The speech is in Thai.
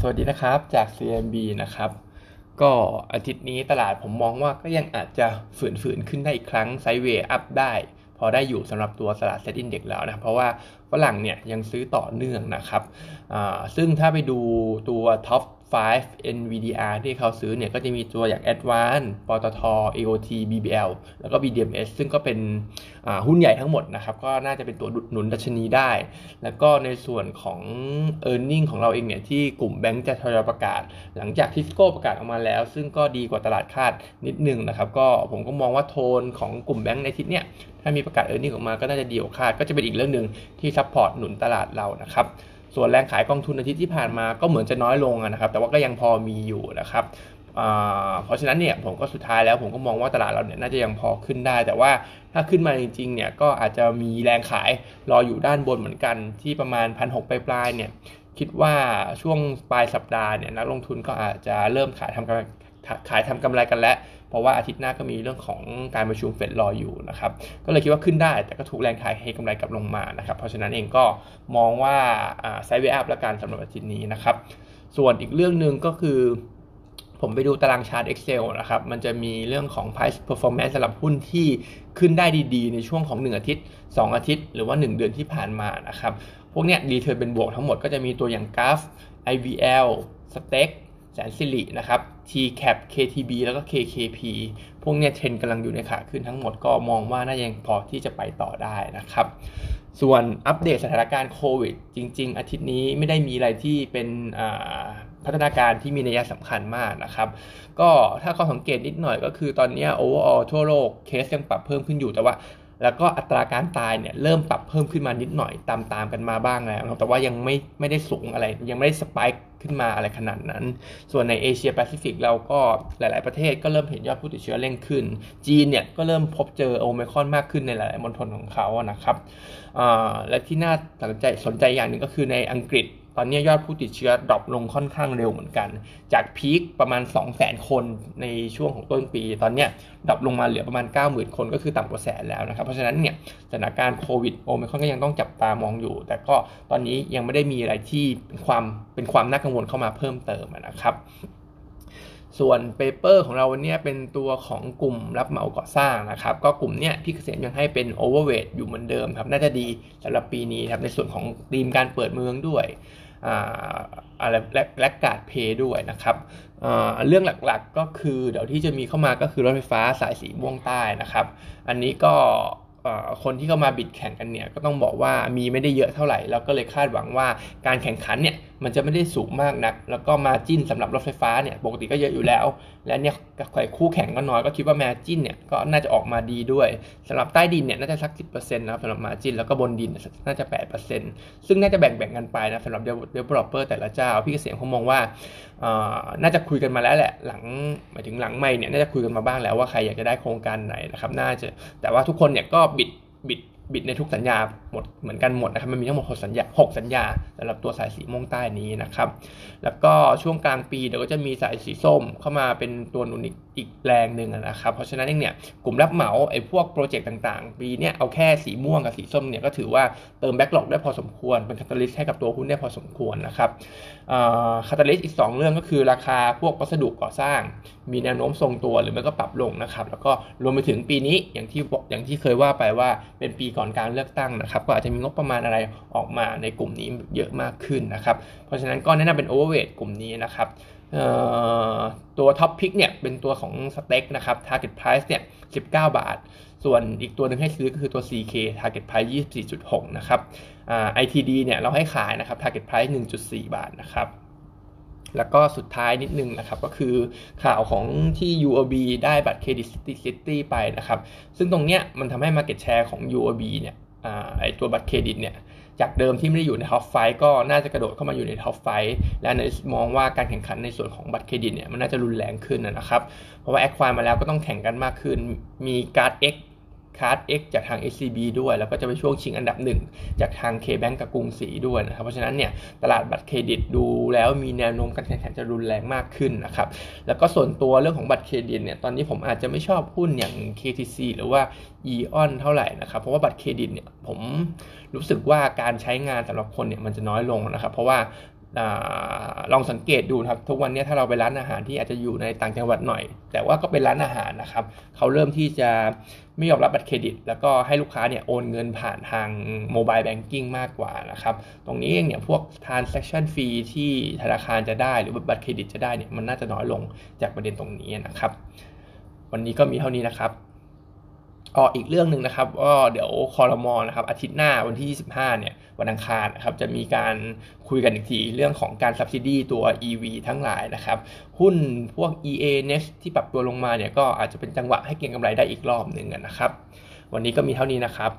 สวัสดีนะครับจาก CMB นะครับ ก็อาทิตย์นี้ตลาดผมมองว่าก็ยังอาจจะฝืนๆขึ้นได้อีกครั้ง sideways up ได้ พอได้อยู่สำหรับตัวตลาด SET Index แล้วนะ เพราะว่าฝรั่งเนี่ยยังซื้อต่อเนื่องนะครับซึ่งถ้าไปดูตัว top 5 NVDR ที่เขาซื้อเนี่ยก็จะมีตัวอย่าง Advance ปตท AOT BBL แล้วก็ BDMS ซึ่งก็เป็นหุ้นใหญ่ทั้งหมดนะครับ ก็น่าจะเป็นตัวหนุนดัชนีได้ แล้วก็ในส่วนของ e a r n i n g ของเราเองเนี่ยที่กลุ่มแบงก์จะทยอยประกาศ หลังจากทิสโก้ประกาศออกมาแล้ว ซึ่งก็ดีกว่าตลาดคาดนิดนึงนะครับ ก็ผมก็มองว่าโทนของกลุ่มแบงก์ในอาทิตย์เนี่ยถ้ามีประกาศ e a r n i n g ออกมาก็น่าจะดีกว่าคาด ก็จะเป็นอีกเรื่องหนึ่งที่ support หนุนตลาดเรานะครับ ส่วนแรงขายกองทุนอาทิตย์ที่ผ่านมาก็เหมือนจะน้อยลงนะครับ แต่ว่าก็ยังพอมีอยู่นะครับเพราะฉะนั้นเนี่ยผมก็สุดท้ายแล้วผมก็มองว่าตลาดเราเนี่ยน่าจะยังพอขึ้นได้ แต่ว่าถ้าขึ้นมาจริงๆเนี่ยก็อาจจะมีแรงขายรออยู่ด้านบนเหมือนกันที่ประมาณพันหกปลายๆเนี่ยคิดว่าช่วงปลายสัปดาห์เนี่ยนักลงทุนก็อาจจะเริ่มขายทำกำไร ขายทำกำไรกันแล้ว เพราะว่าอาทิตย์หน้าก็มีเรื่องของการประชุมเฟดรออยู่นะครับ ก็เลยคิดว่าขึ้นได้แต่ก็ถูกแรงขายให้กำไรกลับลงมานะครับ เพราะฉะนั้นเองก็มองว่าไซด์เวอัพและการสำหรับอาทิตย์นี้นะครับ ส่วนอีกเรื่องหนึ่งก็คือผมไปดูตารางชาร์ต Excel นะครับ มันจะมีเรื่องของ price performance สำหรับหุ้นที่ขึ้นได้ดีๆ ในช่วงของ 1 อาทิตย์ 2 อาทิตย์ หรือว่า 1 เดือนที่ผ่านมานะครับ พวกเนี้ยดีเทอร์เป็นบวกทั้งหมดก็จะมีตัวอย่างกราฟ IVL Stack แสนสิรินะครับ TCAP KTB แล้วก็ KKP พวกเนี้ยเทรนกำลังอยู่ในขาขึ้นทั้งหมดก็มองว่าน่ายังพอที่จะไปต่อได้นะครับ ส่วนอัปเดตสถานการณ์โควิด จริง ๆ อาทิตย์นี้ไม่ได้มีอะไรที่เป็นพัฒนาการที่มีนัยสำคัญมากนะครับ ก็ถ้าข้อสังเกตนิดหน่อยก็คือตอนนี้ overall ทั่วโลกเคสยังปรับเพิ่มขึ้นอยู่แต่ว่า แล้วก็อัตราการตายเนี่ยเริ่มปรับเพิ่มขึ้นมานิดหน่อยตามตามกันมาบ้างแล้วแต่ว่ายังไม่ไม่ได้สูงอะไร ยังไม่ได้ spike ขึ้นมาอะไรขนาดนั้น ส่วนในเอเชียแปซิฟิกเราก็หลาย ๆ ประเทศก็เริ่มเห็นยอดผู้ติดเชื้อเร่งขึ้น จีนเนี่ยก็เริ่มพบเจอโอมิครอนมากขึ้นในหลาย ๆ มณฑลของเขานะครับและที่น่าสนใจสนใจอย่างหนึ่งก็คือในอังกฤษ ตอนนี้ยอดผู้ติดเชื้อ drop ลงค่อนข้างเร็วเหมือนกัน จาก peak ประมาณ 2 0 0 0 0 0 คนในช่วงของต้นปี ตอนนี้ drop ลงมาเหลือประมาณ 90,000 คนก็คือต่ำกว่าแสนแล้วนะครับ เพราะฉะนั้นเนี่ยสถานการณ์โควิดโอมิครอนก็ยังต้องจับตามองอยู่ แต่ก็ตอนนี้ยังไม่ได้มีอะไรที่ความเป็นความน่ากังวลเข้ามาเพิ่มเติมนะครับ ส่วน paper ของเราวันนี้เป็นตัวของกลุ่มรับเหมาก่อสร้างนะครับ ก็กลุ่มเนี้ยพี่เกษมยังให้เป็น overweight อยู่เหมือนเดิมครับ น่าจะดีสำหรับปีนี้ครับ ในส่วนของธีมการเปิดเมืองด้วยอะไรและและกาดเพย์ด้วยนะครับเรื่องหลักๆก็คือเดี๋ยวที่จะมีเข้ามาก็คือรถไฟฟ้าสายสีม่วงใต้นะครับ อันนี้ก็คนที่เข้ามาบิดแข่งกันเนี่ยก็ต้องบอกว่ามีไม่ได้เยอะเท่าไหร่ แล้วก็เลยคาดหวังว่าการแข่งขันเนี่ย มันจะไม่ได้สูงมากนัก แล้วก็มาจิ้นสำหรับรถไฟฟ้าเนี่ยปกติก็เยอะอยู่แล้ว และเนี่ยคู่แข่งก็น้อยก็คิดว่าแมจิ้นเนี่ยก็น่าจะออกมาดีด้วยสำหรับใต้ดินเนี่ยน่าจะสัก 10%นะครับสำหรับ margin แล้วก็บนดินน่าจะ 8%ซึ่งน่าจะแบ่งๆกันไปนะสำหรับ developer แต่ละเจ้า พี่เกษมเขามองว่าน่าจะคุยกันมาแล้วแหละหลังหมายถึงหลังไมค์เนี่ยน่าจะคุยกันมาบ้างแล้วว่าใครอยากจะได้โครงการไหนนะครับน่าจะแต่ว่าทุกคนเนี่ยก็บิดบิด บิดในทุกสัญญาหมดเหมือนกันหมดนะครับมันมีทั้งหมด6สัญญา6สัญญาสำหรับตัวสายสีม่วงใต้นี้นะครับ แล้วก็ช่วงกลางปีเดี๋ยวก็จะมีสายสีส้มเข้ามาเป็นตัวหนุนอีกอีกแรงหนึ่งนะครับ เพราะฉะนั้นเองเนี่ยกลุ่มรับเหมาไอ้พวกโปรเจกต์ต่างๆ ปีนี้เอาแค่สีม่วงกับสีส้มเนี่ยก็ถือว่าเติม backlog ได้พอสมควร เป็น catalyst ให้กับตัวหุ้นได้พอสมควรนะครับ catalyst อีก 2 เรื่องก็คือราคาพวกวัสดุก่อสร้าง มีแนวโน้มทรงตัวหรือไม่ก็ปรับลงนะครับ แล้วก็รวมไปถึงปีนี้อย่างที่อย่างที่เคยว่าไปว่าเป็นปีก่อนการเลือกตั้งนะครับ ก็อาจจะมีงบประมาณอะไรออกมาในกลุ่มนี้เยอะมากขึ้นนะครับ เพราะฉะนั้นก็แนะนำเป็น overweight กลุ่มนี้นะครับ ตัว top pick เนี่ยเป็นตัวของ STEC นะครับ target price เนี่ย 19 บาท ส่วนอีกตัวหนึ่งให้ซื้อก็คือตัว CK target price 24.6 นะครับ ITD เนี่ยเราให้ขายนะครับ target price 1.4 บาทนะครับ แล้วก็สุดท้ายนิดนึงนะครับ ก็คือข่าวของที่ UOB ได้บัตรเครดิต Citi Citi ไปนะครับ ซึ่งตรงเนี้ยมันทำให้ Market Share ของ UOB เนี่ยไอตัวบัตรเครดิตเนี่ย จากเดิมที่ไม่ได้อยู่ใน top fiveก็น่าจะกระโดดเข้ามาอยู่ใน top five และในมองว่าการแข่งขันในส่วนของบัตรเครดิตเนี่ยมันน่าจะรุนแรงขึ้นนะครับ เพราะว่า acquire มาแล้วก็ต้องแข่งกันมากขึ้น มี Card X Card X จากทาง SCB ด้วย แล้วก็จะไปช่วงชิงอันดับหนึ่งจากทาง KBank กับกรุงศรีด้วยนะครับเพราะฉะนั้นเนี่ยตลาดบัตรเครดิตดูแล้วมีแนวโน้มการแข่งขันจะรุนแรงมากขึ้นนะครับแล้วก็ส่วนตัวเรื่องของบัตรเครดิตเนี่ยตอนนี้ผมอาจจะไม่ชอบหุ้นอย่าง KTC หรือว่า AEON เท่าไหร่นะครับเพราะว่าบัตรเครดิตเนี่ยผมรู้สึกว่าการใช้งานสำหรับคนเนี่ยมันจะน้อยลงนะครับเพราะว่า ลองสังเกตดูครับทุกวันนี้ถ้าเราไปร้านอาหารที่อาจจะอยู่ในต่างจังหวัดหน่อย แต่ว่าก็เป็นร้านอาหารนะครับเขาเริ่มที่จะไม่ยอมรับบัตรเครดิต แล้วก็ให้ลูกค้าเนี่ยโอนเงินผ่านทางโมบายแบงกิ้งมากกว่านะครับตรงนี้เองเนี่ยพวก transaction fee ที่ธนาคารจะได้หรือบัตรเครดิตจะได้เนี่ยมันน่าจะน้อยลงจากประเด็นตรงนี้นะครับ วันนี้ก็มีเท่านี้นะครับอ๋ออีกเรื่องหนึ่งนะครับก็เดี๋ยวคอรมอนะครับอาทิตย์หน้าวันที่ 25เนี่ย วันอังคารนะครับจะมีการคุยกันอีกทีเรื่องของการ subsidy ตัว EV ทั้งหลายนะครับ หุ้นพวก EA Nest ที่ปรับตัวลงมาเนี่ยก็อาจจะเป็นจังหวะให้เก็งกำไรได้อีกรอบหนึ่งนะครับ วันนี้ก็มีเท่านี้นะครับ